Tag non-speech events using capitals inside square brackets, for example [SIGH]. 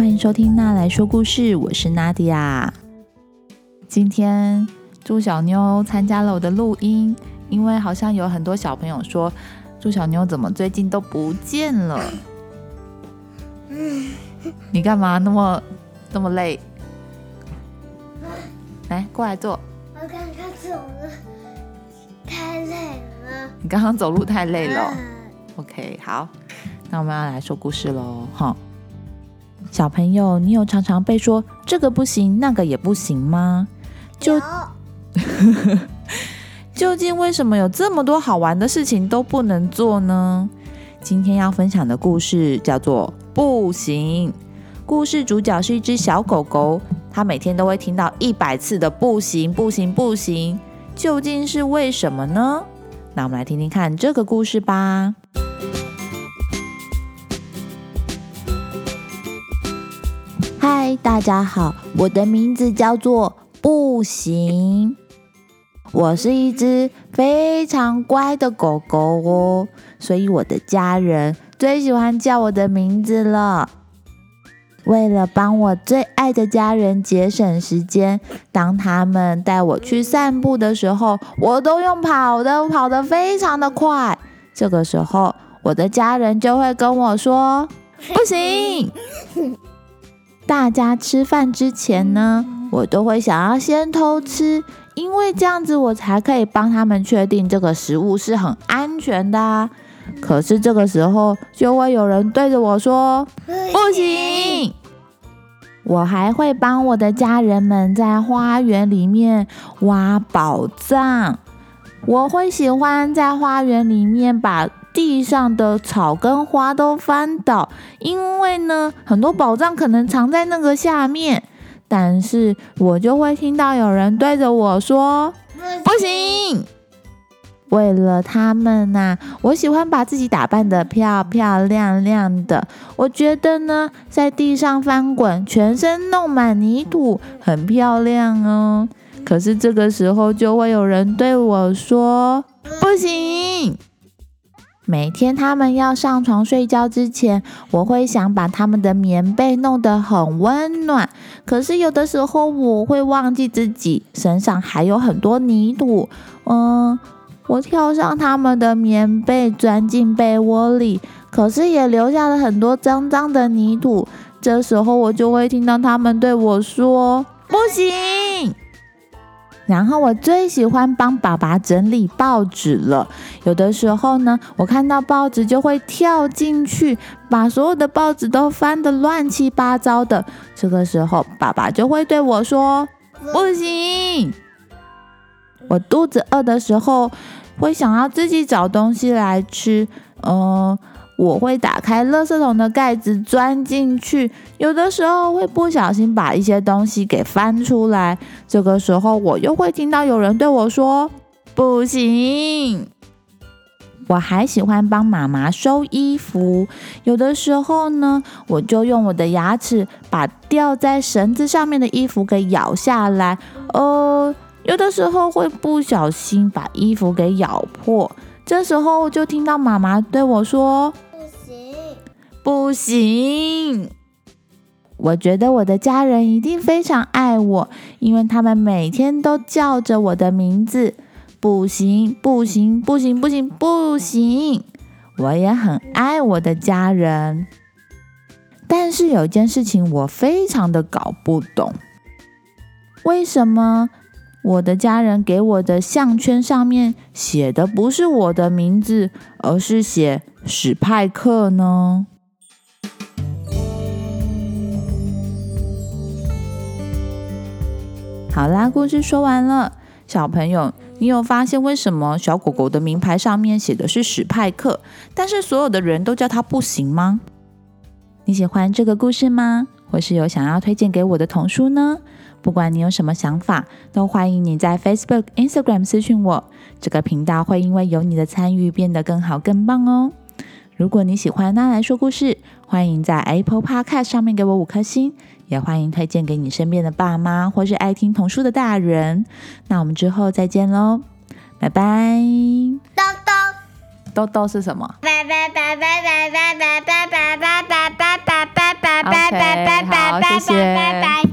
欢迎收听娜来说故事，我是娜迪亚。今天猪小妞参加了我的录音，因为好像有很多小朋友说猪小妞怎么最近都不见了。[LAUGHS] 你干嘛那么那么累？来，过来坐。我刚刚走了，太累了。你刚刚走路太累了。嗯 OK，好，那我们要来说故事喽，哈。小朋友，你有常常被说这个不行，那个也不行吗？就有 [LAUGHS] 究竟为什么有这么多好玩的事情都不能做呢？今天要分享的故事叫做《不行》。故事主角是一只小狗狗，它每天都会听到一百次的“不行，不行，不行”，究竟是为什么呢？那我们来听听看这个故事吧。嗨，大家好，我的名字叫做不行。我是一只非常乖的狗狗哦，所以我的家人最喜欢叫我的名字了。为了帮我最爱的家人节省时间，当他们带我去散步的时候，我都用跑的，跑得非常的快。这个时候，我的家人就会跟我说：“ [LAUGHS] 不行。”大家吃饭之前呢，我都会想要先偷吃，因为这样子我才可以帮他们确定这个食物是很安全的啊。可是这个时候，就会有人对着我说：“不行！”我还会帮我的家人们在花园里面挖宝藏。我会喜欢在花园里面把地上的草跟花都翻倒，因为呢，很多宝藏可能藏在那个下面。但是我就会听到有人对着我说：“不行！”为了他们呐、我喜欢把自己打扮得漂漂亮亮的。我觉得呢，在地上翻滚，全身弄满泥土，很漂亮哦。可是这个时候，就会有人对我说：“不行！”每天他们要上床睡觉之前，我会想把他们的棉被弄得很温暖。可是有的时候，我会忘记自己身上还有很多泥土。嗯，我跳上他们的棉被，钻进被窝里，可是也留下了很多脏脏的泥土。这时候，我就会听到他们对我说：“不行！”然后我最喜欢帮爸爸整理报纸了。有的时候呢，我看到报纸就会跳进去，把所有的报纸都翻得乱七八糟的。这个时候，爸爸就会对我说：“不行！”我肚子饿的时候，会想要自己找东西来吃。嗯、我会打开垃圾桶的盖子钻进去，有的时候会不小心把一些东西给翻出来。这个时候，我又会听到有人对我说：“不行！”我还喜欢帮妈妈收衣服，有的时候呢，我就用我的牙齿把吊在绳子上面的衣服给咬下来。呃，有的时候会不小心把衣服给咬破，这时候就听到妈妈对我说：“，不行！我觉得我的家人一定非常爱我，因为他们每天都叫着我的名字。不行，不行，不行，不行，不行！我也很爱我的家人，但是有件事情我非常的搞不懂，为什么我的家人给我的项圈上面写的不是我的名字，而是写史派克呢？好啦，故事说完了。小朋友，你有发现为什么小狗狗的名牌上面写的是史派克，但是所有的人都叫它不行吗？你喜欢这个故事吗？或是有想要推荐给我的童书呢？不管你有什么想法，都欢迎你在 Facebook、Instagram 私讯我。这个频道会因为有你的参与变得更好、更棒哦。如果你喜欢娜来说故事，欢迎在 Apple Podcast 上面给我五颗星，也欢迎推荐给你身边的爸妈或是爱听童书的大人。那我们之后再见喽，拜拜。豆豆，豆豆是什么？拜拜拜拜拜拜拜拜拜拜拜拜拜拜拜拜拜拜拜。谢拜拜。